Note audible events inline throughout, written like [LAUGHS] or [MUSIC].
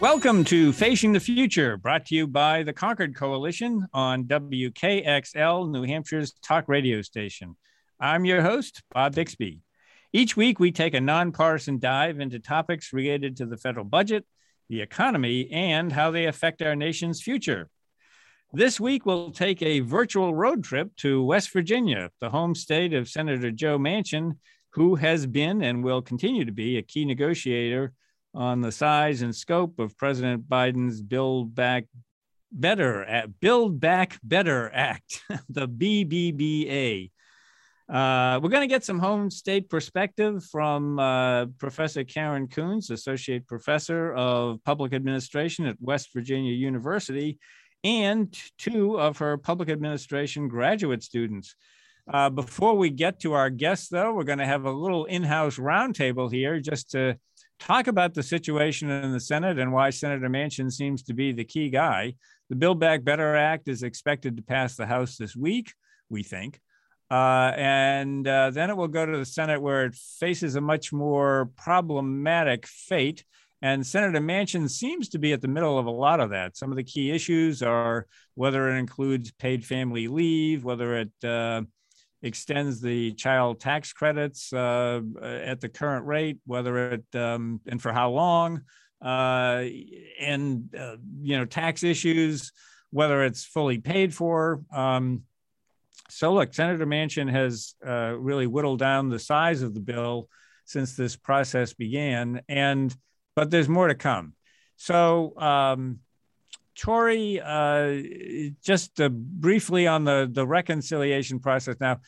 Welcome to Facing the Future, brought to you by the Concord Coalition on WKXL, New Hampshire's talk radio station. I'm your host, Bob Bixby. Each week, we take a nonpartisan dive into topics related to the federal budget, the economy, and how they affect our nation's future. This week, we'll take a virtual road trip to West Virginia, the home state of Senator Joe Manchin, who has been and will continue to be a key negotiator on the size and scope of President Biden's Build Back Better Build Back Better Act, [LAUGHS] the BBBA. Uh, we're going to get some home state perspective from uh, Professor Karen Kunz, Associate Professor of Public Administration at West Virginia University, and two of her public administration graduate students. Uh, before we get to our guests, though, we're going to have a little in house roundtable here just to talk about the situation in the Senate and why Senator Manchin seems to be the key guy. The Build Back Better Act is expected to pass the House this week, we think. Uh, and uh, then it will go to the Senate where it faces a much more problematic fate. And Senator Manchin seems to be at the middle of a lot of that. Some of the key issues are whether it includes paid family leave, whether it uh, extends the child tax credits uh, at the current rate, whether it um, and for how long, uh, and uh, you know tax issues, whether it's fully paid for. Um, so look, Senator Manchin has uh, really whittled down the size of the bill since this process began, and but there's more to come. So. Um, Tori, uh, just uh, briefly on the, the reconciliation process. Now,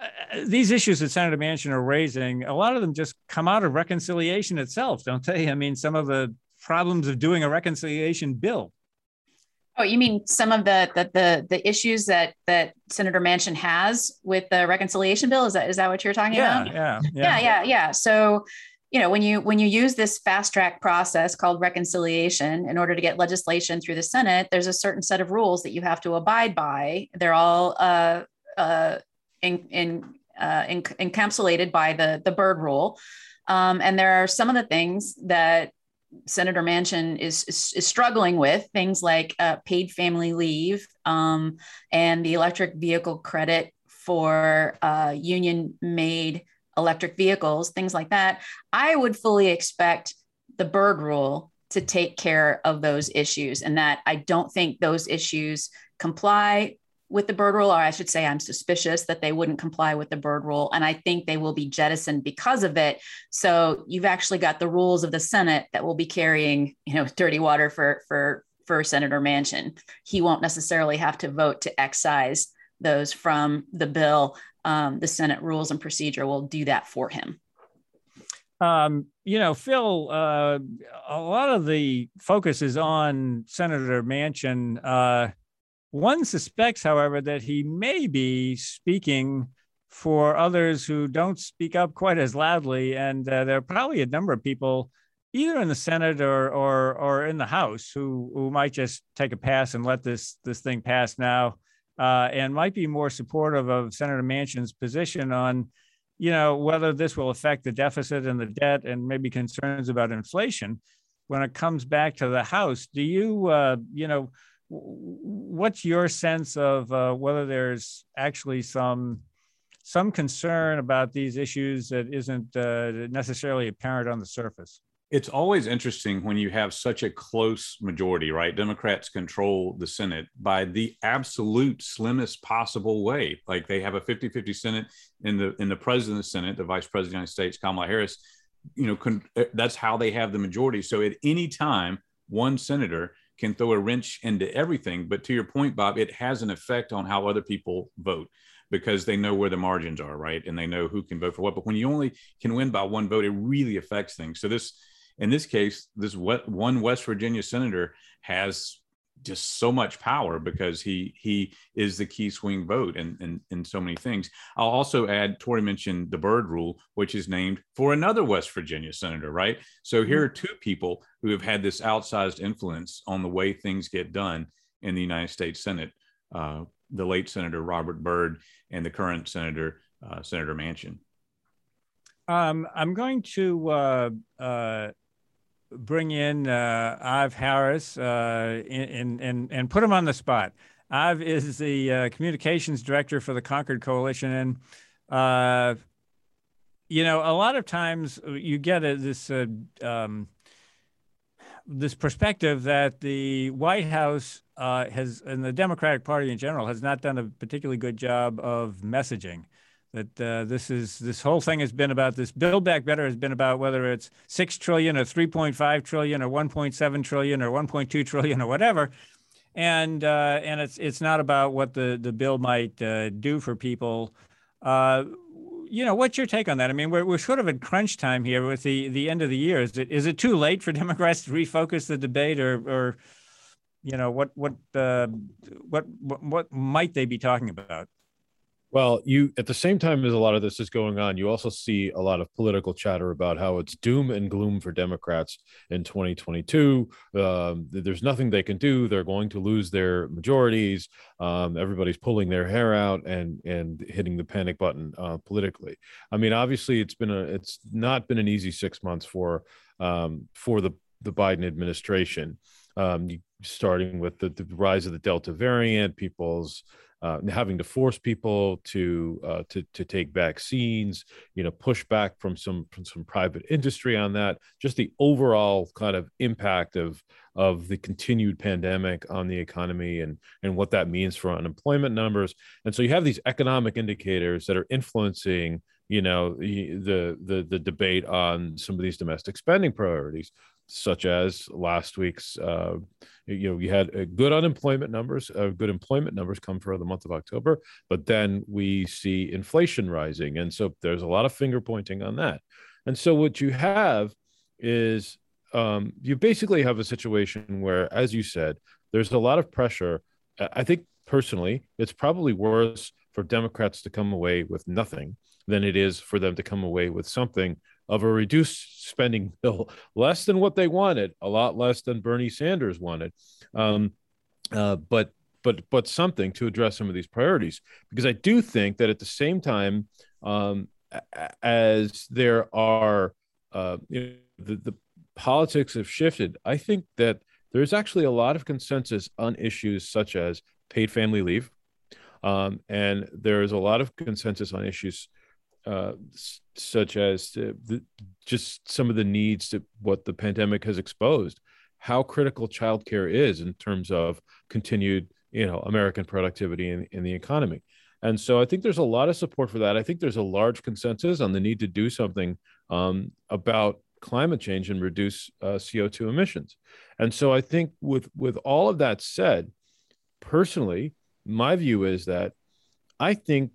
uh, these issues that Senator Manchin are raising, a lot of them just come out of reconciliation itself, don't they? I mean, some of the problems of doing a reconciliation bill. Oh, you mean some of the the the, the issues that that Senator Manchin has with the reconciliation bill? Is that is that what you're talking yeah, about? Yeah, yeah, yeah, yeah, yeah. So you know when you when you use this fast track process called reconciliation in order to get legislation through the senate there's a certain set of rules that you have to abide by. They're all uh, uh, in, in, uh, in, encapsulated by the the Byrd rule. Um, and there are some of the things that Senator Manchin is, is, is, struggling with things like uh, paid family leave um, and the electric vehicle credit for uh, union made electric vehicles, things like that, I would fully expect the Byrd rule to take care of those issues and that I don't think those issues comply with the Byrd rule, or I should say, I'm suspicious that they wouldn't comply with the Byrd rule. And I think they will be jettisoned because of it. So you've actually got the rules of the Senate that will be carrying, you know, dirty water for, for, for Senator Manchin. He won't necessarily have to vote to excise those from the bill um, the Senate Rules and Procedure will do that for him. Um, you know, Phil, uh, a lot of the focus is on Senator Manchin. Uh, one suspects, however, that he may be speaking for others who don't speak up quite as loudly. And uh, there are probably a number of people, either in the Senate or or or in the House, who who might just take a pass and let this this thing pass now uh, and might be more supportive of Senator Manchin's position on, you know, whether this will affect the deficit and the debt and maybe concerns about inflation when it comes back to the House. Do you, uh, you know, what's your sense of uh, whether there's actually some some concern about these issues that isn't uh, necessarily apparent on the surface? It's always interesting when you have such a close majority, right? Democrats control the Senate by the absolute slimmest possible way. Like they have a 50-50 Senate in the in the president of the Senate, the vice president of the United States, Kamala Harris, you know, con- eh, that's how they have the majority. So at any time, one senator can throw a wrench into everything. But to your point, Bob, it has an effect on how other people vote because they know where the margins are, right? And they know who can vote for what. But when you only can win by one vote, it really affects things. So this in this case, this one West Virginia senator has just so much power because he he is the key swing vote in, in in so many things. I'll also add Tori mentioned the Byrd rule, which is named for another West Virginia senator, right? So here are two people who have had this outsized influence on the way things get done in the United States Senate. Uh, the late Senator Robert Byrd and the current Senator uh, Senator Manchin. Um, I'm going to uh, uh, bring in uh, Ive Harris uh, and, and, and put him on the spot. Ive is the uh, communications director for the Concord Coalition. And, uh, you know, a lot of times you get a, this, uh, um, this perspective that the White House uh, has, and the Democratic Party in general, has not done a particularly good job of messaging that uh, this is this whole thing has been about this build back better has been about whether it's 6 trillion or 3.5 trillion or 1.7 trillion or 1.2 trillion or whatever. And uh, and it's it's not about what the the bill might uh, do for people. Uh, you know what's your take on that? I mean we're, we're sort of at crunch time here with the the end of the year. Is it is it too late for [LAUGHS] democrats to refocus the debate or or you know what what uh, what what, what might they be talking about well, you at the same time as a lot of this is going on, you also see a lot of political chatter about how it's doom and gloom for Democrats in 2022. Um, there's nothing they can do; they're going to lose their majorities. Um, everybody's pulling their hair out and and hitting the panic button uh, politically. I mean, obviously, it's been a it's not been an easy six months for um, for the the Biden administration. Um, starting with the, the rise of the Delta variant, people's uh, having to force people to uh, to to take vaccines, you know, push back from some from some private industry on that. Just the overall kind of impact of of the continued pandemic on the economy and and what that means for unemployment numbers. And so you have these economic indicators that are influencing you know the the the debate on some of these domestic spending priorities such as last week's uh, you know we had uh, good unemployment numbers uh, good employment numbers come for the month of october but then we see inflation rising. And so there's a lot of finger pointing on that. And so what you have is um, you basically have a situation where as you said there's a lot of pressure. I think personally it's probably worse for democrats to come away with nothing than it is for them to come away with something of a reduced spending [LAUGHS] bill, less than what they wanted, a lot less than Bernie Sanders wanted, um, uh, but but but something to address some of these priorities. Because I do think that at the same time, um, as there are uh, you know, the, the politics have shifted, I think that there's actually a lot of consensus on issues such as paid family leave. Um, and there is a lot of consensus on issues uh, such as the, just some of the needs that what the pandemic has exposed, how critical childcare is in terms of continued, you know, American productivity in, in the economy. And so I think there's a lot of support for that. I think there's a large consensus on the need to do something um, about climate change and reduce uh, CO2 emissions. And so I think with with all of that said, personally, my view is that I think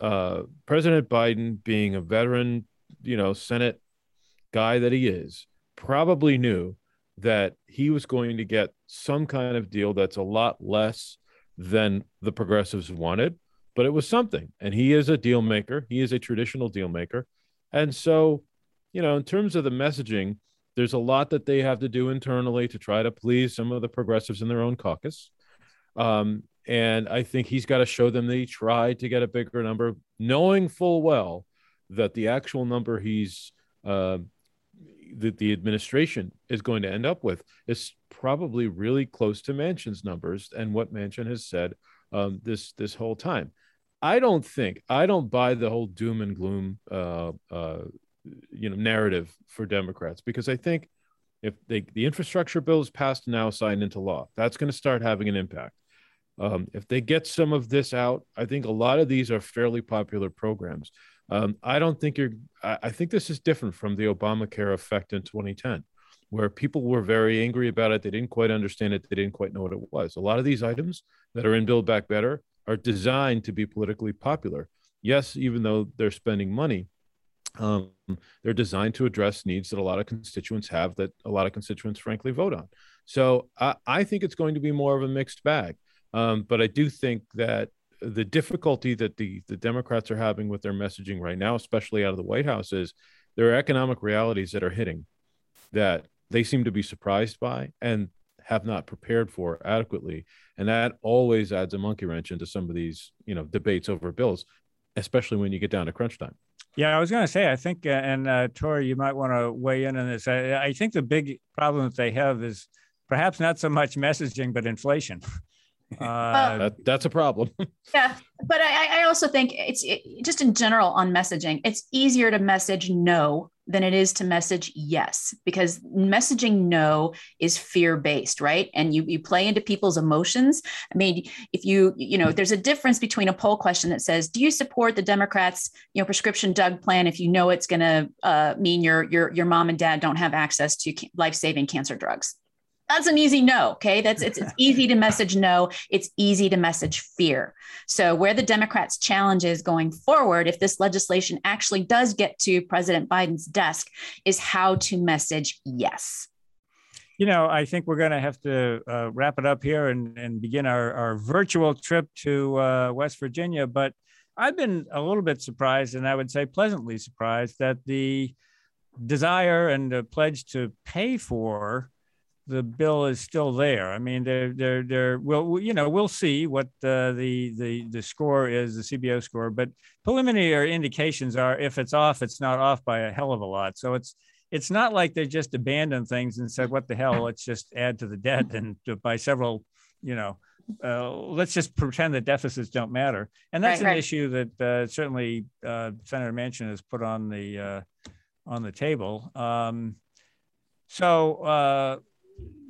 uh, President Biden, being a veteran, you know, Senate guy that he is, probably knew that he was going to get some kind of deal that's a lot less than the progressives wanted, but it was something. And he is a deal maker. He is a traditional deal maker. And so, you know, in terms of the messaging, there's a lot that they have to do internally to try to please some of the progressives in their own caucus. Um, and I think he's got to show them that he tried to get a bigger number, knowing full well that the actual number he's uh, that the administration is going to end up with is probably really close to Manchin's numbers and what Mansion has said um, this this whole time. I don't think I don't buy the whole doom and gloom uh, uh, you know narrative for Democrats because I think if they, the infrastructure bill is passed and now signed into law, that's going to start having an impact. Um, if they get some of this out, I think a lot of these are fairly popular programs. Um, I don't think you're, I, I think this is different from the Obamacare effect in 2010, where people were very angry about it. They didn't quite understand it. They didn't quite know what it was. A lot of these items that are in Build Back Better are designed to be politically popular. Yes, even though they're spending money, um, they're designed to address needs that a lot of constituents have that a lot of constituents frankly vote on So I, I think it's going to be more of a mixed bag. Um, but I do think that the difficulty that the the Democrats are having with their messaging right now, especially out of the White House, is there are economic realities that are hitting that they seem to be surprised by and have not prepared for adequately, and that always adds a monkey wrench into some of these you know debates over bills, especially when you get down to crunch time. Yeah, I was going to say, I think, uh, and uh, Tori, you might want to weigh in on this. I, I think the big problem that they have is perhaps not so much messaging, but inflation. [LAUGHS] Uh, that, that's a problem. [LAUGHS] yeah, but I, I also think it's it, just in general on messaging. It's easier to message no than it is to message yes because messaging no is fear based right and you you play into people's emotions i mean if you you know there's a difference between a poll question that says do you support the democrats you know prescription drug plan if you know it's going to uh, mean your your your mom and dad don't have access to life-saving cancer drugs that's an easy no okay? That's it's, it's easy to message no. It's easy to message fear. So where the democrats challenge is going forward if this legislation actually does get to president biden's desk is how to message yes. You know i think we're going to have to uh, wrap it up here and, and begin our, our virtual trip to uh, west virginia. But i've been a little bit surprised and i would say pleasantly surprised that the desire and the pledge to pay for the bill is still there. I mean, they're they're they're well, you know, we'll see what uh, the the the score is, the CBO score, but preliminary indications are if it's off, it's not off by a hell of a lot. So it's it's not like they just abandoned things and said, "What the hell? Let's just add to the debt and by several, you know." Uh, let's just pretend that deficits don't matter, and that's right, an right. issue that uh, certainly uh, Senator Manchin has put on the uh, on the table. Um, so uh,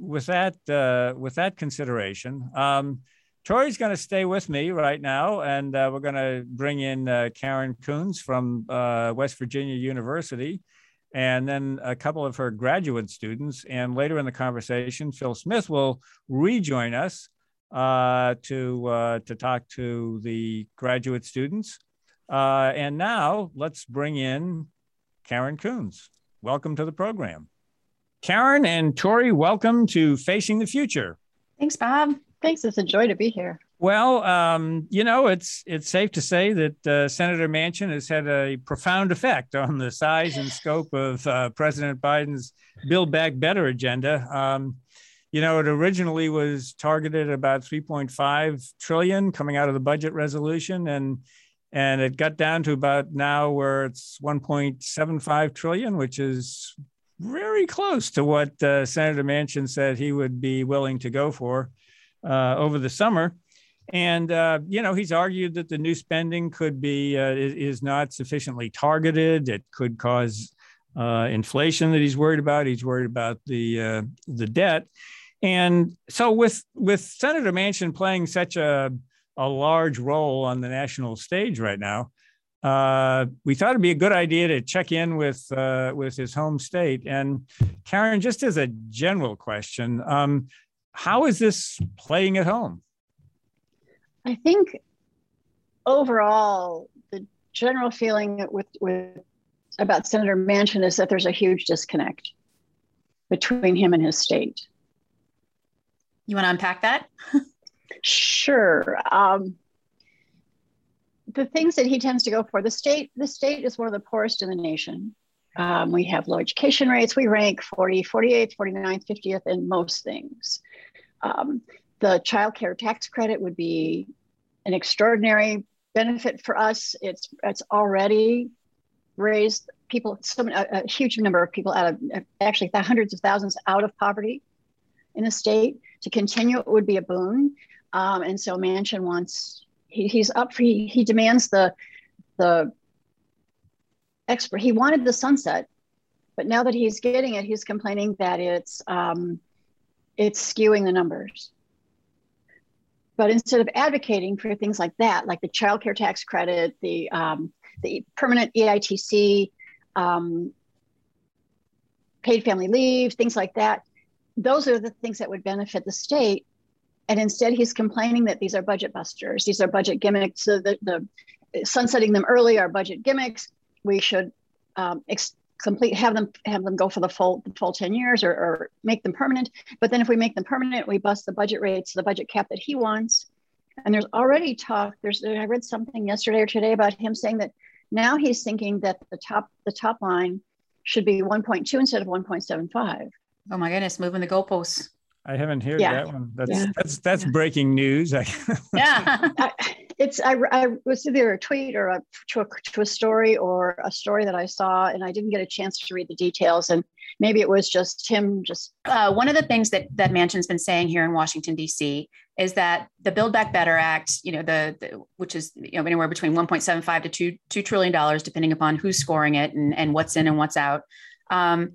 with that uh, with that consideration, um, Tori's going to stay with me right now, and uh, we're going to bring in uh, Karen Kunz from uh, West Virginia University, and then a couple of her graduate students. And later in the conversation, Phil Smith will rejoin us uh, to uh, to talk to the graduate students. and now let's bring in Karen Kunz. Welcome to the program. Karen and Tori, welcome to Facing the Future. Thanks, Bob. Thanks. It's a joy to be here. Well, um, you know, it's it's safe to say that uh, Senator Manchin has had a profound effect on the size and scope of uh, President Biden's Build Back Better agenda. Um, you know, it originally was targeted about 3.5 trillion coming out of the budget resolution, and and it got down to about now where it's 1.75 trillion, which is very close to what uh, Senator Manchin said he would be willing to go for uh, over the summer. And, uh, you know, he's argued that the new spending could be, uh, is not sufficiently targeted. It could cause uh, inflation that he's worried about. He's worried about the, uh, the debt. And so with, with Senator Manchin playing such a, a large role on the national stage right now, uh, we thought it'd be a good idea to check in with uh, with his home state. And Karen, just as a general question, um, how is this playing at home? I think overall, the general feeling with with about Senator Manchin is that there's a huge disconnect between him and his state. You want to unpack that? sure. Um, the things that he tends to go for the state the state is one of the poorest in the nation. Um, we have low education rates. We rank 40 48th 49th 50th in most things. Um, the child care tax credit would be an extraordinary benefit for us. It's it's already raised people a, a huge number of people out of actually hundreds of thousands out of poverty in the state. To continue it would be a boon. Um, and so Manchin wants he, he's up for he, he demands the the expert he wanted the sunset but now that he's getting it he's complaining that it's um, it's skewing the numbers. But instead of advocating for things like that like the child care tax credit the um, the permanent eitc um, paid family leave things like that those are the things that would benefit the state and instead, he's complaining that these are budget busters. These are budget gimmicks. So the, the sunsetting them early are budget gimmicks. We should um, ex- complete have them have them go for the full full 10 years or, or make them permanent but then if we make them permanent we bust the budget rates the budget cap that he wants and there's already talk there's i read something yesterday or today about him saying that now he's thinking that the top the top line should be 1.2 instead of 1.75 oh my goodness moving the goalposts I haven't heard Yeah. that one. That's Yeah. that's that's Yeah. breaking news. [LAUGHS] yeah I, it's I, I was either a tweet or a to, a to a story or a story that I saw and I didn't get a chance to read the details and maybe it was just him just uh, one of the things that that Manchin's been saying here in Washington D.C. is that the Build Back Better Act, you know, the, the which is you know anywhere between 1.75 to two two trillion dollars, depending upon who's scoring it and and what's in and what's out. Um,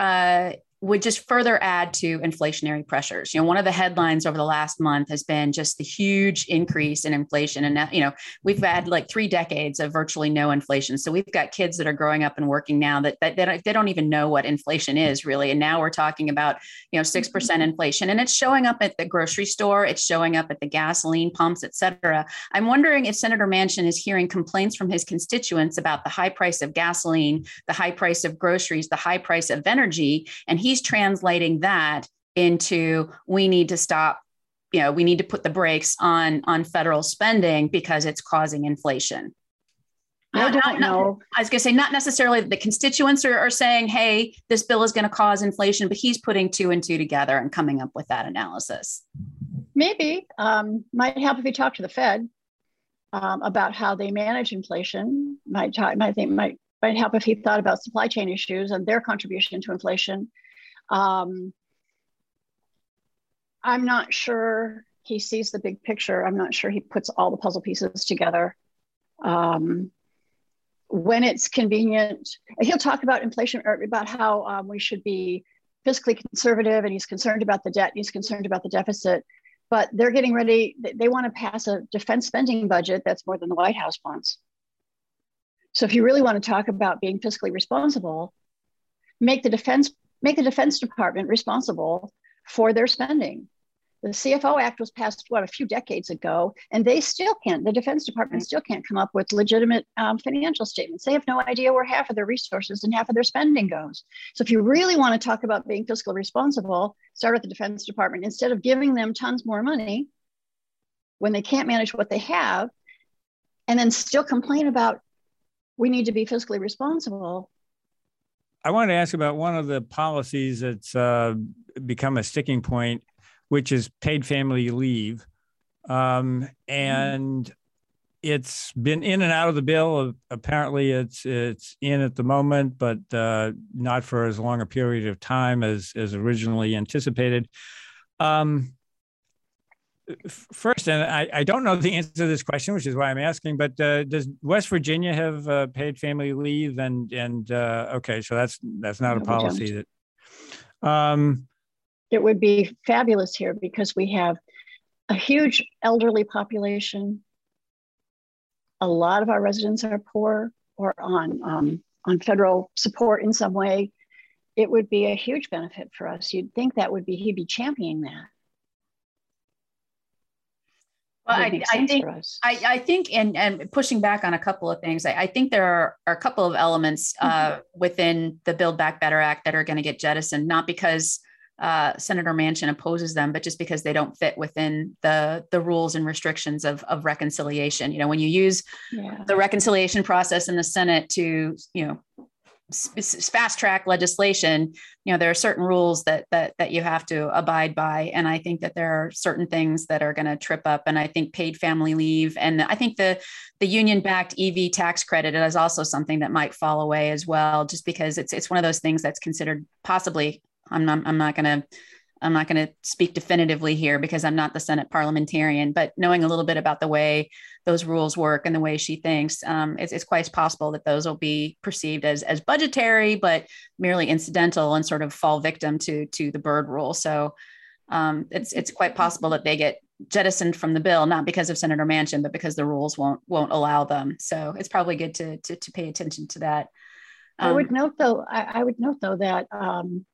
uh, would just further add to inflationary pressures. You know, one of the headlines over the last month has been just the huge increase in inflation. And, now, you know, we've had like three decades of virtually no inflation. So we've got kids that are growing up and working now that, that they, don't, they don't even know what inflation is really. And now we're talking about, you know, 6% inflation and it's showing up at the grocery store. It's showing up at the gasoline pumps, et cetera. I'm wondering if Senator Manchin is hearing complaints from his constituents about the high price of gasoline, the high price of groceries, the high price of energy. And he's translating that into we need to stop you know we need to put the brakes on on federal spending because it's causing inflation I Not- don't not- not- know i was going to say not necessarily the constituents are, are saying hey this bill is going to cause inflation but he's putting two and two together and coming up with that analysis maybe um, might help if you talk to the Fed um, about how they manage inflation. Might talk, might think might might help if he thought about supply chain issues and their contribution to inflation. Um, I'm not sure he sees the big picture. I'm not sure he puts all the puzzle pieces together. Um, when it's convenient, he'll talk about inflation about how um, we should be fiscally conservative, and he's concerned about the debt. He's concerned about the deficit but they're getting ready. they- They want to pass a defense spending budget that's more than the White House wants. So if you really want to talk about being fiscally responsible, make the defense make the Defense Department responsible for their spending. The CFO Act was passed what a few decades ago, and they still can't. The Defense Department still can't come up with legitimate um, financial statements. They have no idea where half of their resources and half of their spending goes. So if you really want to talk about being fiscally responsible, start at the Defense Department instead of giving them tons more money when they can't manage what they have, and then still complain about we need to be fiscally responsible. I wanted to ask about one of the policies that's uh, become a sticking point, which is paid family leave. Um, and it's been in and out of the bill. Apparently, it's it's in at the moment, but uh, not for as long a period of time as as originally anticipated. Um, first, and I, I don't know the answer to this question, which is why I'm asking. But uh, does West Virginia have uh, paid family leave? And and uh, okay, so that's that's not No, a policy that. Um, It would be fabulous here because we have a huge elderly population. A lot of our residents are poor or on um, on federal support in some way. It would be a huge benefit for us. You'd think that would be he'd be championing that. Well, I, I think. I, I think, and, and pushing back on a couple of things, I, I think there are, are a couple of elements uh, within the Build Back Better Act that are going to get jettisoned, not because uh, Senator Manchin opposes them, but just because they don't fit within the the rules and restrictions of of reconciliation. You know, when you use yeah. the reconciliation process in the Senate to, you know, fast track legislation, you know, there are certain rules that that that you have to abide by, and I think that there are certain things that are going to trip up. And I think paid family leave, and I think the the union backed EV tax credit is also something that might fall away as well, just because it's it's one of those things that's considered possibly. I'm not I'm not going to I'm not going to speak definitively here because I'm not the Senate parliamentarian, but knowing a little bit about the way those rules work and the way she thinks, um, it's, it's quite possible that those will be perceived as as budgetary, but merely incidental and sort of fall victim to to the Byrd rule. So um, it's it's quite possible that they get jettisoned from the bill, not because of Senator Manchin, but because the rules won't won't allow them. So it's probably good to to, to pay attention to that. I would note though, I, I would note though that um,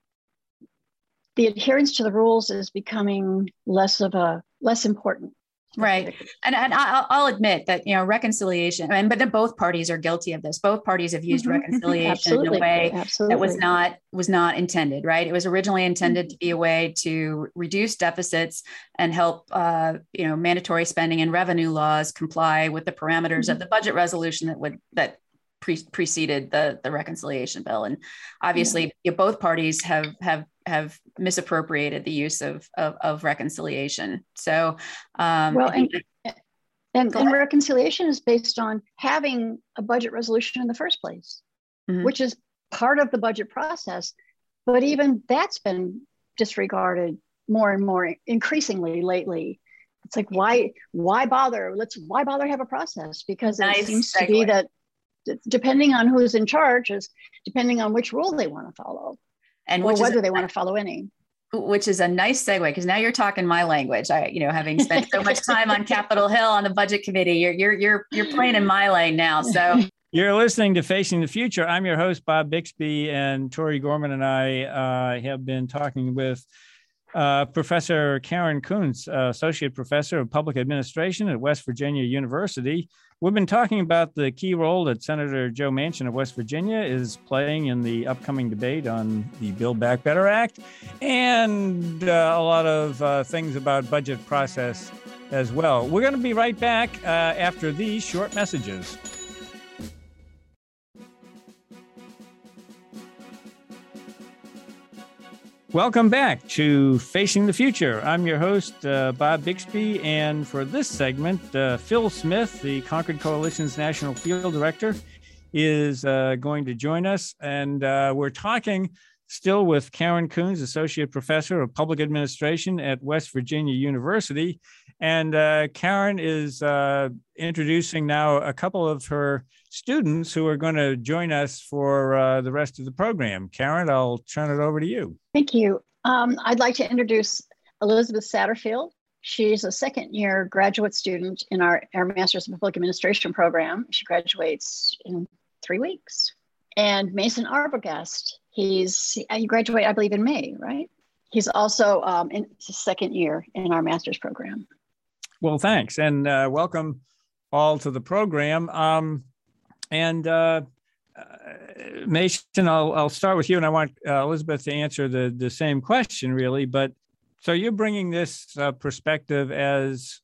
the adherence to the rules is becoming less of a less important. Right. And, and I'll, I'll, admit that, you know, reconciliation, and but both parties are guilty of this. Both parties have used mm-hmm. reconciliation in a way Absolutely. that was not was not intended, right? It was originally intended mm-hmm. to be a way to reduce deficits and help, uh, you know, mandatory spending and revenue laws comply with the parameters mm-hmm. of the budget resolution that would that pre- preceded the the reconciliation bill. And obviously, yeah. both parties have have have misappropriated the use of of, of reconciliation. So, um, well, and, and, and reconciliation is based on having a budget resolution in the first place, mm-hmm. which is part of the budget process. But even that's been disregarded more and more increasingly lately. It's like why why bother? Let's why bother have a process? Because nice it seems segue. to be that depending on who's in charge is depending on which rule they want to follow and or whether they want to follow any which is a nice segue because now you're talking my language. I, you know, having spent so much [LAUGHS] time on Capitol Hill on the budget committee, you're you're you're you're playing in my lane now. So [LAUGHS] you're listening to Facing the Future. I'm your host Bob Bixby, and Tori Gorman and I uh, have been talking with uh, Professor Karen Kunz, uh, Associate Professor of Public Administration at West Virginia University. We've been talking about the key role that Senator Joe Manchin of West Virginia is playing in the upcoming debate on the Build Back Better Act and uh, a lot of uh, things about budget process as well. We're going to be right back uh, after these short messages. Welcome back to Facing the Future. I'm your host, uh, Bob Bixby, and for this segment, uh, Phil Smith, the Concord Coalition's National Field Director, is uh, going to join us. And uh, we're talking still with Karen Kunz, Associate Professor of Public Administration at West Virginia University. And uh, Karen is uh, introducing now a couple of her students who are going to join us for uh, the rest of the program. Karen, I'll turn it over to you. Thank you. Um, I'd like to introduce Elizabeth Satterfield. She's a second year graduate student in our, our Master's in Public Administration program. She graduates in three weeks. And Mason Arbogast, he's, he graduated, I believe, in May, right? He's also um, in his second year in our master's program. Well, thanks. And uh, welcome all to the program. Um, and uh, uh, Mason, I'll, I'll start with you, and I want uh, Elizabeth to answer the, the same question, really. But so you're bringing this uh, perspective as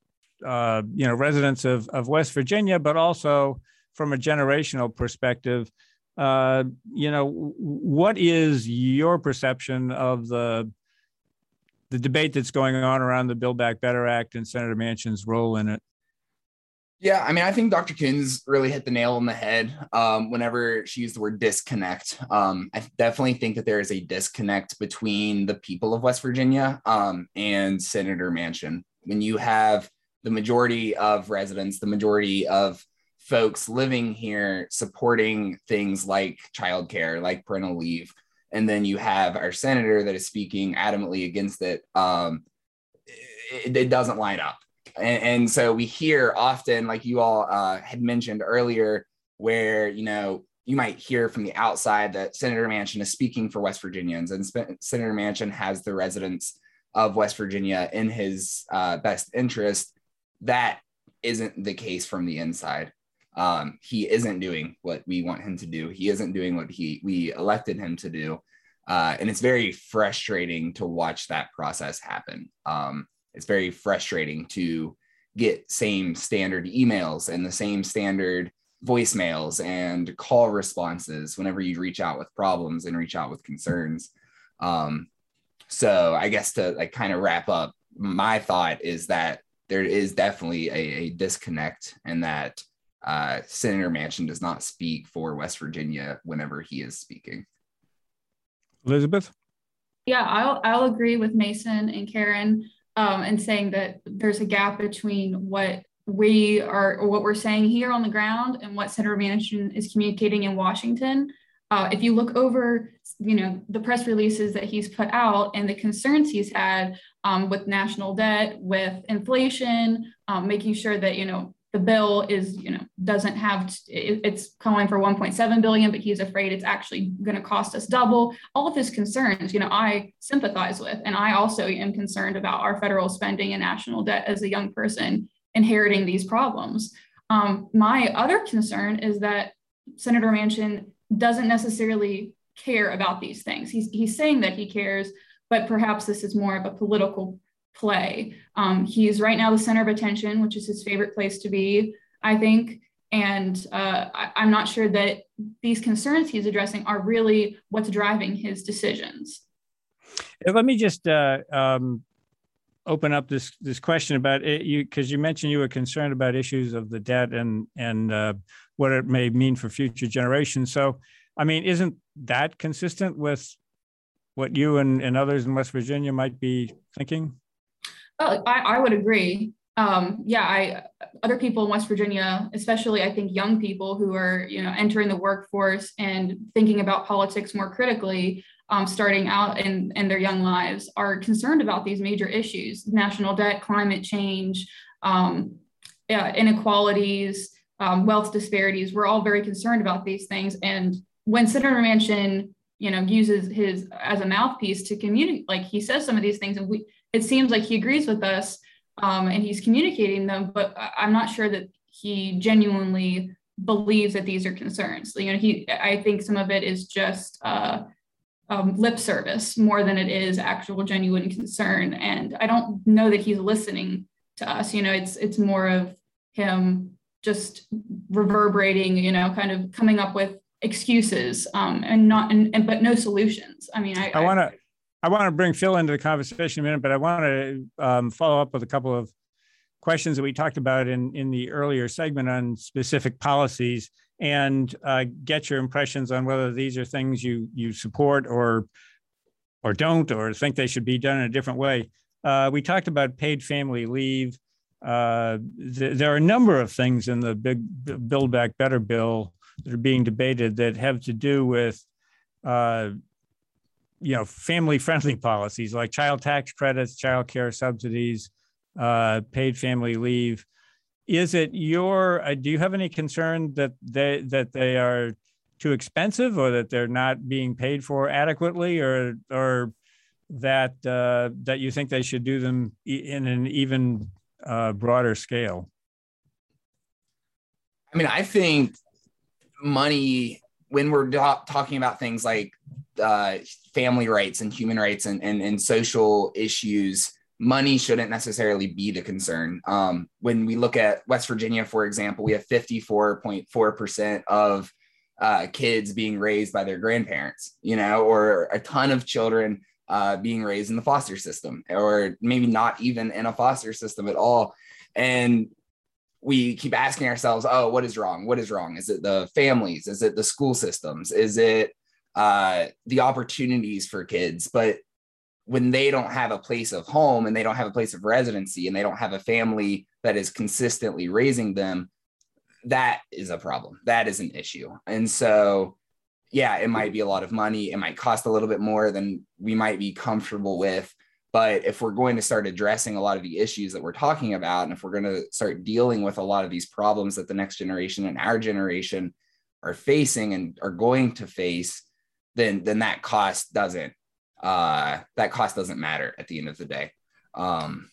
uh, you know residents of, of West Virginia, but also from a generational perspective. Uh, you know, what is your perception of the the debate that's going on around the Build Back Better Act and Senator Manchin's role in it? Yeah, I mean, I think Dr. Kunz really hit the nail on the head um, whenever she used the word disconnect. Um, I definitely think that there is a disconnect between the people of West Virginia um, and Senator Manchin. When you have the majority of residents, the majority of folks living here supporting things like childcare, like parental leave, and then you have our senator that is speaking adamantly against it, um, it, it doesn't line up and, and so we hear often, like you all uh, had mentioned earlier, where you know you might hear from the outside that Senator Manchin is speaking for West Virginians, and Sp- Senator Manchin has the residents of West Virginia in his uh, best interest. That isn't the case from the inside. Um, he isn't doing what we want him to do. He isn't doing what he we elected him to do, uh, and it's very frustrating to watch that process happen. Um, it's very frustrating to get same standard emails and the same standard voicemails and call responses whenever you reach out with problems and reach out with concerns. Um, so I guess to like kind of wrap up, my thought is that there is definitely a, a disconnect and that uh, Senator Manchin does not speak for West Virginia whenever he is speaking. Elizabeth? Yeah, I'll, I'll agree with Mason and Karen um, and saying that there's a gap between what we are or what we're saying here on the ground and what Senator Manchin is communicating in Washington. Uh, if you look over, you know, the press releases that he's put out and the concerns he's had um, with national debt, with inflation, um, making sure that you know the bill is you know doesn't have it's calling for 1.7 billion but he's afraid it's actually going to cost us double all of his concerns you know i sympathize with and i also am concerned about our federal spending and national debt as a young person inheriting these problems. Um, my other concern is that Senator Manchin doesn't necessarily care about these things. He's, he's saying that he cares, but perhaps this is more of a political play. Um, he's right now the center of attention, which is his favorite place to be, I think. And uh, I, am not sure that these concerns he's addressing are really what's driving his decisions. Let me just uh, um, open up this this question about it, you because you mentioned you were concerned about issues of the debt and and uh, what it may mean for future generations. So, I mean, isn't that consistent with what you and, and others in West Virginia might be thinking? Uh, I, I would agree. Um, yeah, I other people in West Virginia, especially I think young people who are you know entering the workforce and thinking about politics more critically, um, starting out in, in their young lives, are concerned about these major issues: national debt, climate change, um, yeah, inequalities, um, wealth disparities. We're all very concerned about these things, and when Senator Manchin you know uses his as a mouthpiece to communicate like he says some of these things and we it seems like he agrees with us um, and he's communicating them, but I'm not sure that he genuinely believes that these are concerns. You know, he I think some of it is just uh, um, lip service more than it is actual genuine concern. And I don't know that he's listening to us. You know, it's it's more of him just reverberating. You know, kind of coming up with excuses um, and not and, and but no solutions. I mean, I, I want to I want to bring Phil into the conversation in a minute, but I want to um, follow up with a couple of questions that we talked about in, in the earlier segment on specific policies and uh, get your impressions on whether these are things you you support or or don't or think they should be done in a different way. Uh, we talked about paid family leave. Uh, th- there are a number of things in the big Build Back Better bill that are being debated that have to do with uh, you know family friendly [LAUGHS] policies like child tax credits child care subsidies uh, paid family leave. Is it your uh, do you have any concern that they that they are too expensive or that they're not being paid for adequately or or that uh, that you think they should do them in an even uh, broader scale? I mean i think money when we're do- talking about things like uh, family rights and human rights and, and, and social issues, money shouldn't necessarily be the concern. Um, when we look at West Virginia, for example, we have 54.4% of uh, kids being raised by their grandparents, you know, or a ton of children uh, being raised in the foster system, or maybe not even in a foster system at all. And we keep asking ourselves, oh, what is wrong? What is wrong? Is it the families? Is it the school systems? Is it uh, the opportunities for kids? But when they don't have a place of home and they don't have a place of residency and they don't have a family that is consistently raising them, that is a problem. That is an issue. And so, yeah, it might be a lot of money. It might cost a little bit more than we might be comfortable with. But if we're going to start addressing a lot of the issues that we're talking about, and if we're going to start dealing with a lot of these problems that the next generation and our generation are facing and are going to face, then then that cost doesn't uh, that cost doesn't matter at the end of the day. Um,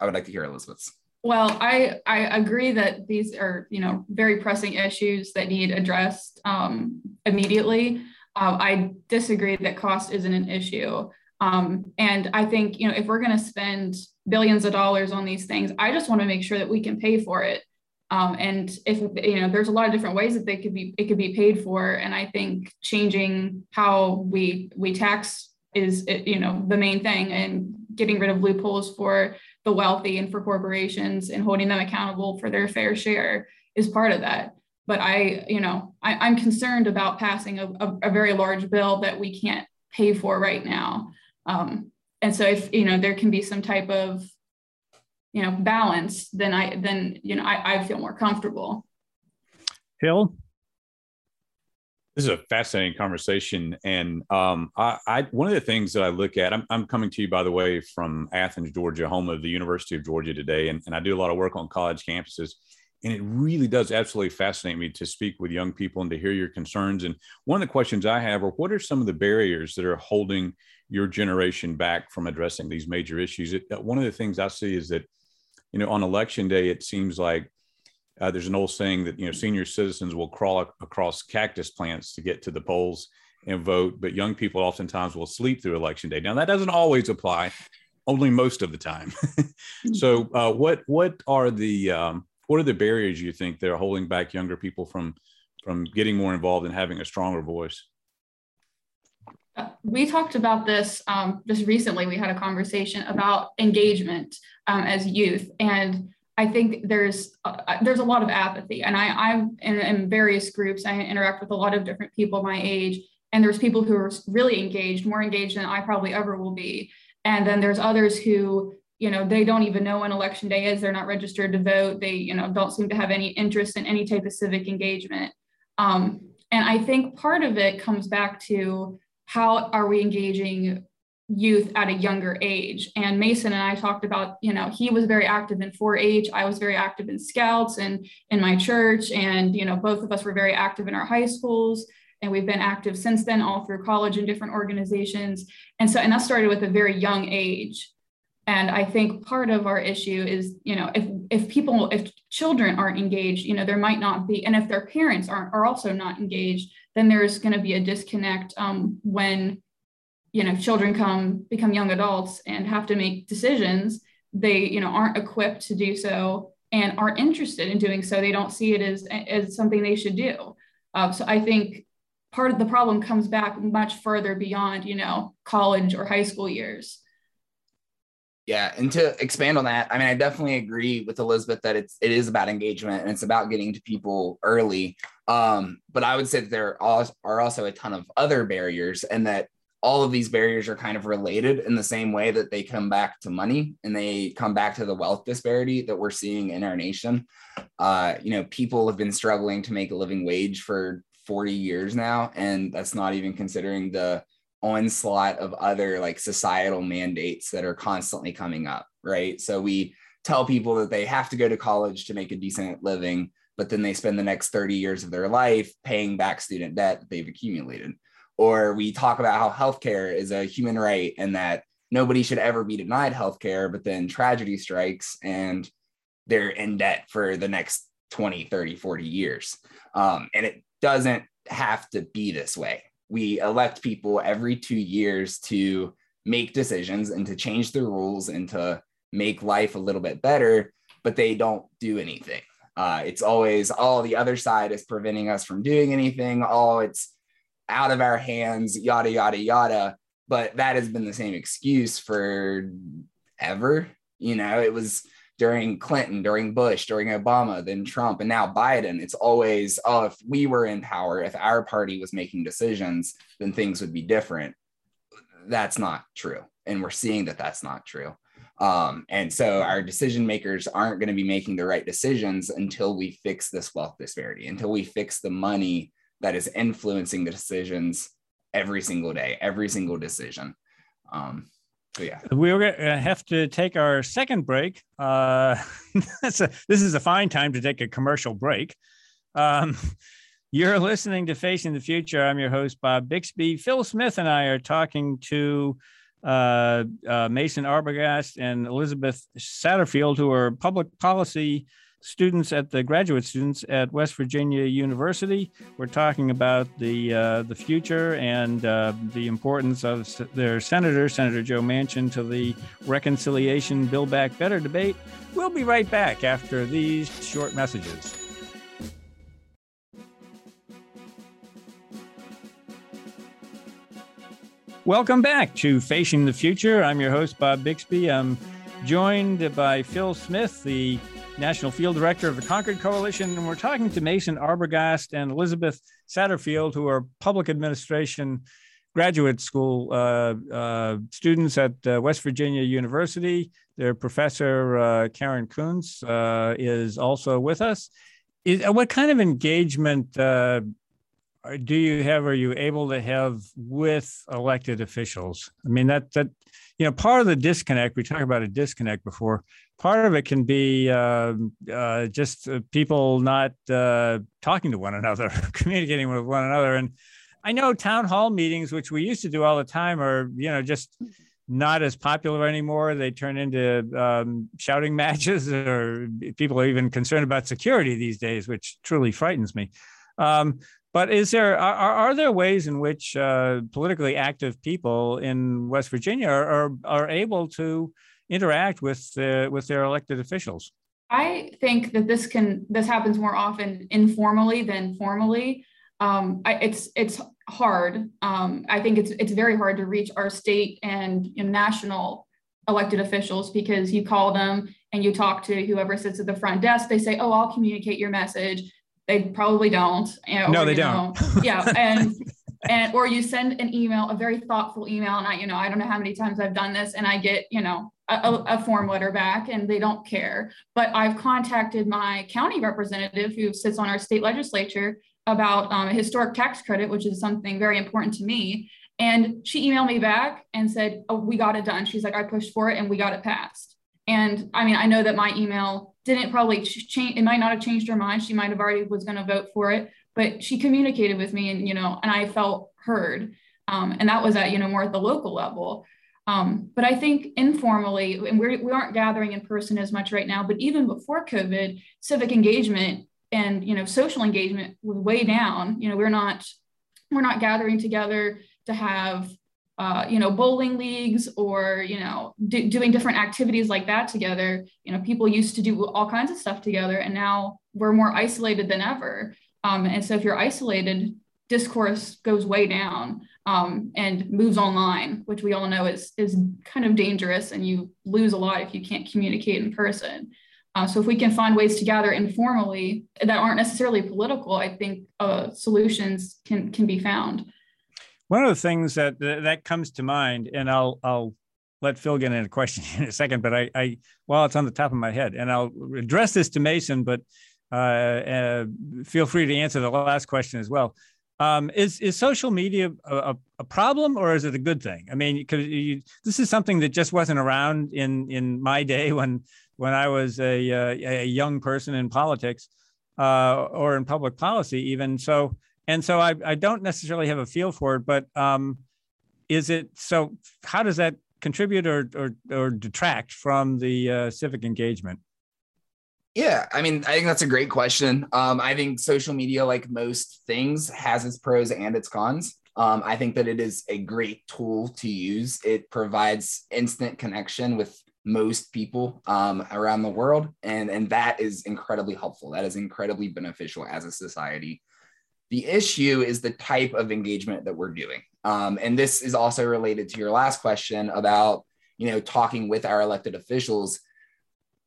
I would like to hear Elizabeth's. Well, I I agree that these are you know very pressing issues that need addressed um, immediately. Uh, I disagree that cost isn't an issue. Um, and I think, you know, if we're going to spend billions of dollars on these things, I just want to make sure that we can pay for it. Um, and if you know, there's a lot of different ways that they could be, it could be paid for. And I think changing how we we tax is, you know, the main thing, and getting rid of loopholes for the wealthy and for corporations and holding them accountable for their fair share is part of that. But I, you know, I, am concerned about passing a, a, a very large bill that we can't pay for right now. Um, and so if you know there can be some type of you know balance, then I then you know I, I feel more comfortable. hill This is a fascinating conversation, and um, I, I, one of the things that I look at. I'm, I'm, coming to you, by the way, from Athens, Georgia, home of the University of Georgia today, and, and I do a lot of work on college campuses. And it really does absolutely fascinate me to speak with young people and to hear your concerns. And one of the questions I have are, what are some of the barriers that are holding your generation back from addressing these major issues. It, uh, one of the things I see is that you know, on election day, it seems like uh, there's an old saying that you know senior citizens will crawl across cactus plants to get to the polls and vote, but young people oftentimes will sleep through election day. Now that doesn't always apply, only most of the time. [LAUGHS] so, uh, what what are the um, what are the barriers you think that are holding back younger people from from getting more involved and having a stronger voice? We talked about this um, just recently. We had a conversation about engagement um, as youth, and I think there's uh, uh, there's a lot of apathy. And I, I'm in, in, various groups. I interact with a lot of different people my age, and there's people who are really engaged, more engaged than I probably ever will be. And then there's others who you know they don't even know when election day is. They're not registered to vote. They you know don't seem to have any interest in any type of civic engagement. Um, and I think part of it comes back to how are we engaging youth at a younger age? And mason and i talked about you know he was very active in 4-h i was very active in scouts and in my church and you know both of us were very active in our high schools and we've been active since then all through college in different organizations. And so and that started with a very young age and i think part of our issue is you know if if people if children aren't engaged you know there might not be and if their parents aren't are also not engaged then there's going to be a disconnect um, when you know children come become young adults and have to make decisions they you know aren't equipped to do so and aren't interested in doing so. They don't see it as as something they should do. Uh, so i think part of the problem comes back much further beyond you know college or high school years yeah, and to expand on that, I mean, I definitely agree with Elizabeth that it's it is about engagement and it's about getting to people early. Um, but I would say that there are also a ton of other barriers, and that all of these barriers are kind of related in the same way that they come back to money and they come back to the wealth disparity that we're seeing in our nation. Uh, you know, people have been struggling to make a living wage for 40 years now, and that's not even considering the onslaught of other like societal mandates that are constantly coming up, right? So we tell people that they have to go to college to make a decent living, but then they spend the next 30 years of their life paying back student debt that they've accumulated. Or we talk about how healthcare is a human right and that nobody should ever be denied healthcare, but then tragedy strikes and they're in debt for the next 20, 30, 40 years. Um, and it doesn't have to be this way we elect people every two years to make decisions and to change the rules and to make life a little bit better, but they don't do anything. Uh, it's always, oh, the other side is preventing us from doing anything. Oh, it's out of our hands, yada, yada, yada. But that has been the same excuse for ever. You know, it was during Clinton, during Bush, during Obama, then Trump, and now Biden. It's always, oh, if we were in power, if our party was making decisions, then things would be different. That's not true. And we're seeing that that's not true. Um, and so our decision makers aren't going to be making the right decisions until we fix this wealth disparity, until we fix the money that is influencing the decisions every single day, every single decision. Um, yeah. We're going to have to take our second break. Uh, [LAUGHS] a, this is a fine time to take a commercial break. Um, [LAUGHS] you're listening to Facing the Future. I'm your host, Bob Bixby. Phil Smith and I are talking to uh, uh, Mason Arbogast and Elizabeth Satterfield, who are public policy students at the graduate students at West Virginia University. We're talking about the uh, the future and uh, the importance of their senator, Senator Joe Manchin, to the reconciliation Build Back Better debate. We'll be right back after these short messages. Welcome back to Facing the Future. I'm your host, Bob Bixby. I'm joined by Phil Smith, the National Field Director of the Concord Coalition. And we're talking to Mason Arbogast and Elizabeth Satterfield, who are public administration graduate school uh, uh, students at uh, West Virginia University. Their professor, uh, Karen Kunz, uh, is also with us. Is, uh, what kind of engagement do you have, are you able to have with elected officials? I mean, that, that you know, part of the disconnect, we talked about a disconnect before, part of it can be uh, uh, just uh, people not uh, talking to one [LAUGHS] another, communicating with one another. And I know town hall meetings, which we used to do all the time, are, you know, just not as popular anymore. They turn into um, shouting [LAUGHS] matches, or people are even concerned about security these days, which truly frightens me. Um, but is there are, are there ways in which uh, politically active people in West Virginia are, are, are able to interact with uh, with their elected officials? I think that this can this happens more often informally than formally. Um, I, it's it's hard. Um, I think it's it's very hard to reach our state and you know, national elected officials because you call them and you talk to whoever sits at the front desk. They say, "Oh, I'll communicate your message." They probably don't. You know, no, they don't. Know, [LAUGHS] yeah, and and or you send an email, a very thoughtful email, and I, you know, I don't know how many times I've done this, and I get, you know, a, a, form letter back, and they don't care. But I've contacted my county representative who sits on our state legislature about um, a historic tax credit, which is something very important to me. And she emailed me back and said, "Oh, we got it done." She's like, "I pushed for it, and we got it passed." And I mean, I know that my email didn't probably change. It might not have changed her mind. She might have already was going to vote for it, but she communicated with me, and you know, and I felt heard. Um, and that was at you know more at the local level. Um, but I think informally, and we're, we aren't gathering in person as much right now, but even before COVID, civic engagement and you know social engagement was way down. You know, we're not we're not gathering together to have uh, you know, bowling leagues or, you know, do, doing different activities like that together. You know, people used to do all kinds of stuff together and now we're more isolated than ever. Um, and so if you're isolated, discourse goes way down um, and moves online, which we all know is, is kind of dangerous and you lose a lot if you can't communicate in person. Uh, so if we can find ways to gather informally that aren't necessarily political, I think uh, solutions can, can be found. One of the things that that comes to mind, and I'll I'll let Phil get in a [LAUGHS] question in a second, but I, I while it's on the top of my head, and I'll address this to Mason, but uh, uh, feel free to answer the last question as well. Um, is is social media a, a, problem or is it a good thing? I mean, because this is something that just wasn't around in in my day when when I was a uh, a young person in politics uh, or in public policy even. So and so I, I don't necessarily have a feel for it, but um, is it so? How does that contribute or or, or detract from the uh, civic engagement? Yeah, I mean, I think that's a great question. Um, I think social media, like most things, has its pros and its cons. Um, I think that it is a great tool to use. It provides instant connection with most people um, around the world, and and that is incredibly helpful. That is incredibly beneficial as a society. The issue is the type of engagement that we're doing. Um, and this is also related to your last question about, you know, talking with our elected officials.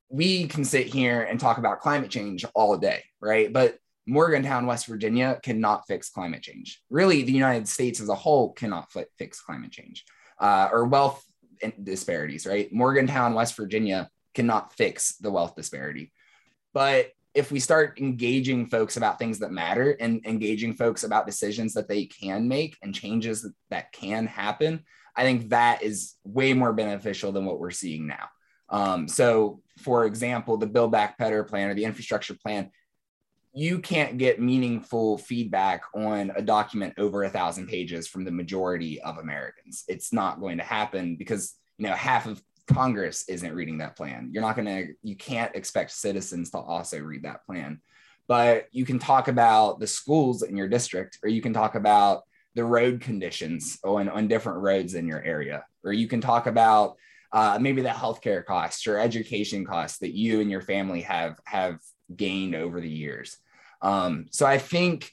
We can sit here and talk about climate change all day, right? But Morgantown, West Virginia cannot fix climate change. Really, the United States as a whole cannot fix climate change uh, or wealth disparities, right? Morgantown, West Virginia cannot fix the wealth disparity. But if we start engaging folks about things that matter and engaging folks about decisions that they can make and changes that can happen, I think that is way more beneficial than what we're seeing now. Um, so, for example, the Build Back Better plan or the infrastructure plan, you can't get meaningful feedback on a document over a thousand pages from the majority of Americans. It's not going to happen because you know half of Congress isn't reading that plan. You're not going to, you can't expect citizens to also read that plan. But you can talk about the schools in your district, or you can talk about the road conditions on, on different roads in your area, or you can talk about uh, maybe the healthcare costs or education costs that you and your family have have gained over the years. Um, so I think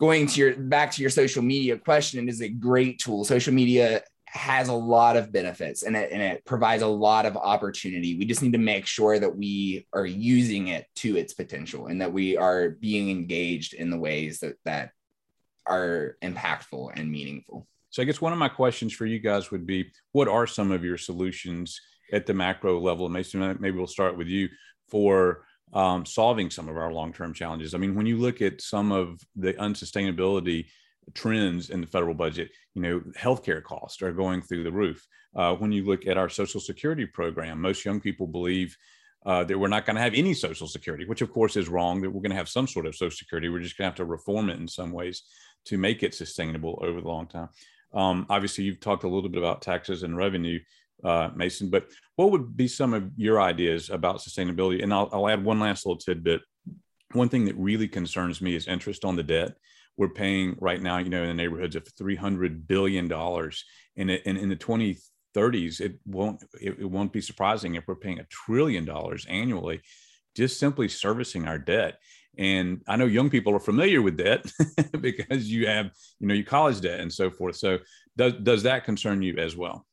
going to your back to your social media question, is a great tool. Social media has a lot of benefits and it, and it provides a lot of opportunity. We just need to make sure that we are using it to its potential and that we are being engaged in the ways that, that are impactful and meaningful. So I guess one of my questions for you guys would be, what are some of your solutions at the macro level? Mason, maybe we'll start with you for um, solving some of our long-term challenges. I mean, when you look at some of the unsustainability trends in the federal budget, you know, healthcare costs are going through the roof. Uh, when you look at our Social Security program, most young people believe uh, that we're not going to have any Social Security, which of course is wrong. That we're going to have some sort of Social Security. We're just going to have to reform it in some ways to make it sustainable over the long time. Um, obviously, you've talked a little bit about taxes and revenue, uh, Mason, but what would be some of your ideas about sustainability? And I'll, I'll add one last little tidbit. One thing that really concerns me is interest on the debt. We're paying right now, you know, in the neighborhoods of $300 billion. And, and in the 2030s, it won't, it, it won't be surprising if we're paying a trillion dollars annually just simply servicing our debt. And I know young people are familiar with debt [LAUGHS] because you have, you know, your college debt and so forth. So does, does that concern you as well?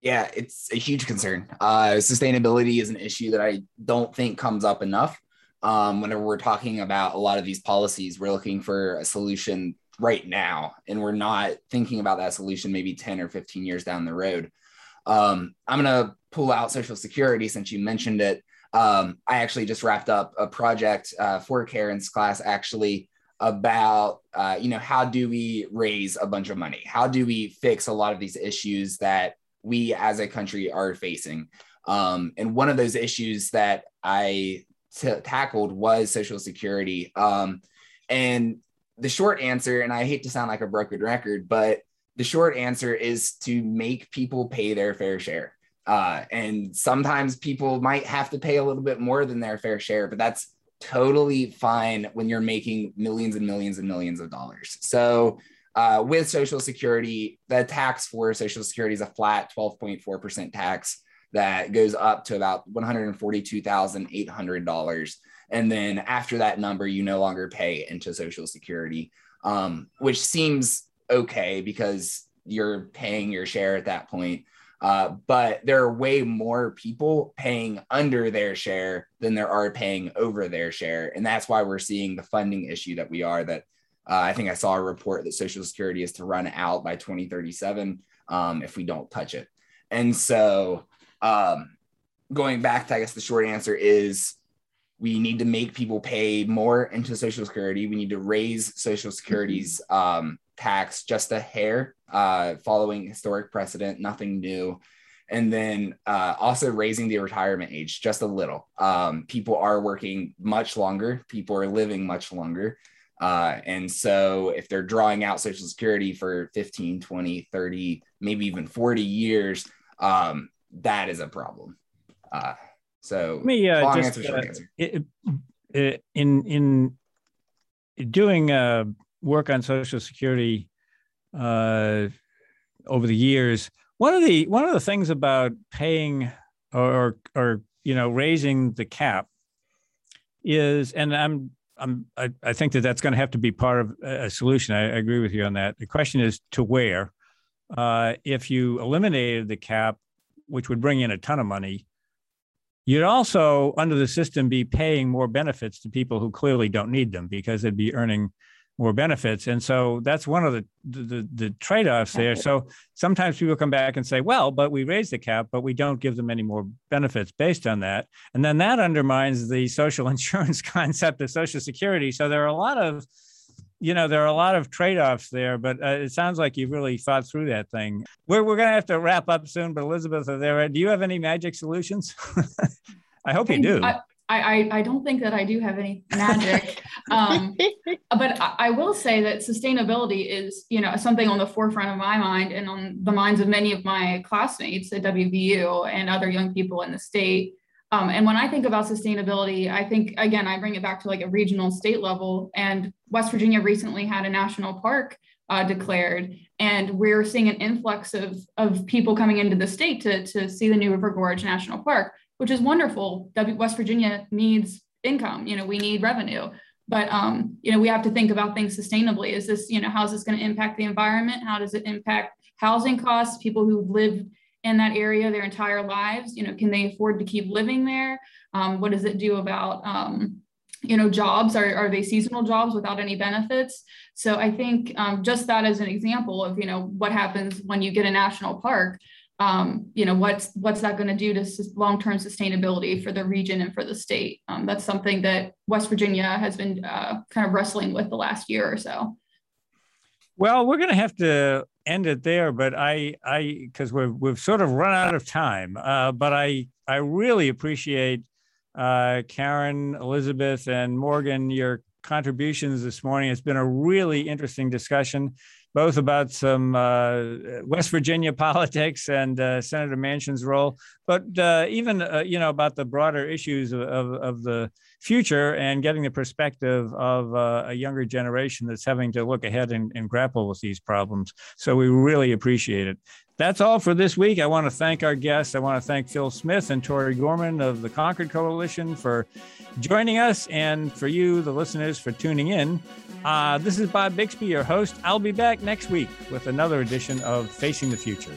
Yeah, it's a huge concern. Uh, sustainability is an issue that I don't think comes up enough. Um, whenever we're talking about a lot of these policies, we're looking for a solution right now, and we're not thinking about that solution maybe 10 or 15 years down the road. Um, I'm going to pull out Social Security since you mentioned it. Um, I actually just wrapped up a project uh, for Karen's class, actually, about uh, you know how do we raise a bunch of money? How do we fix a lot of these issues that we as a country are facing. Um, and one of those issues that I t- tackled was Social Security. Um, and the short answer, and I hate to sound like a broken record, but the short answer is to make people pay their fair share. Uh, and sometimes people might have to pay a little bit more than their fair share, but that's totally fine when you're making millions and millions and millions of dollars. So uh, with Social Security, the tax for Social Security is a flat 12.4% tax that goes up to about $142,800. And then after that number, you no longer pay into Social Security, um, which seems okay because you're paying your share at that point. Uh, but there are way more people paying under their share than there are paying over their share. And that's why we're seeing the funding issue that we are that uh, I think I saw a report that Social Security is to run out by 2037 um, if we don't touch it. And so, um, going back to, I guess the short answer is we need to make people pay more into Social Security. We need to raise Social Security's um, tax just a hair, uh, following historic precedent, nothing new. And then uh, also raising the retirement age just a little. Um, people are working much longer, people are living much longer. Uh, and so if they're drawing out Social Security for 15, 20, 30, maybe even 40 years, um, that is a problem. Uh, so me uh, long just, answer, uh, answer. It, it, in in doing uh, work on Social Security uh, over the years, one of the one of the things about paying or or you know raising the cap is, and I'm I'm, I, I think that that's going to have to be part of a solution. I, I agree with you on that. The question is to where. Uh, if you eliminated the cap, which would bring in a ton of money, you'd also, under the system, be paying more benefits to people who clearly don't need them because they'd be earning more benefits. And so that's one of the the, the trade-offs there. So sometimes people come back and say, well, but we raise the cap, but we don't give them any more benefits based on that. And then that undermines the social [LAUGHS] insurance concept of Social Security. So there are a lot of you know, there are a lot of trade-offs there, but uh, it sounds like you've really thought through that thing. We're, we're going to have to wrap up soon, but Elizabeth, are there, do you have any magic solutions? [LAUGHS] I hope you do. I, I, I don't think that I do have any magic, [LAUGHS] um, but I, I, will say that sustainability is, you know, something on the forefront of my mind and on the minds of many of my classmates at WVU and other young people in the state. Um, and when I think about sustainability, I think again I bring it back to like a regional state level. And West Virginia recently had a national park uh, declared, and we're seeing an influx of of people coming into the state to to see the New River Gorge National Park which is wonderful. West Virginia needs income. You know, we need revenue, but um, you know, we have to think about things sustainably. Is this, you know, how is this going to impact the environment? How does it impact housing costs? People who've lived in that area their entire lives, you know, can they afford to keep living there? Um, what does it do about um, you know jobs? Are, are they seasonal jobs without any benefits? So i think um, just that as an example of you know what happens when you get a national park um, you know what's what's that going to do to long-term sustainability for the region and for the state? Um, that's something that west virginia has been uh, kind of wrestling with the last year or so. Well we're going to have to end it there but i i because we've, we've sort of run out of time uh, but i i really appreciate uh, karen elizabeth and morgan your contributions this morning. It's been a really interesting discussion both about some uh, West Virginia [LAUGHS] politics and uh, Senator Manchin's role, but uh, even you know about the broader issues of, of, the future and getting the perspective of a younger generation that's having to look ahead and, and grapple with these problems. So we really appreciate it. That's all for this week. I want to thank our guests. I want to thank Phil Smith and Tori Gorman of the Concord Coalition for joining us, and for you, the listeners, for tuning in. Uh, this is Bob Bixby, your host. I'll be back next week with another edition of Facing the Future.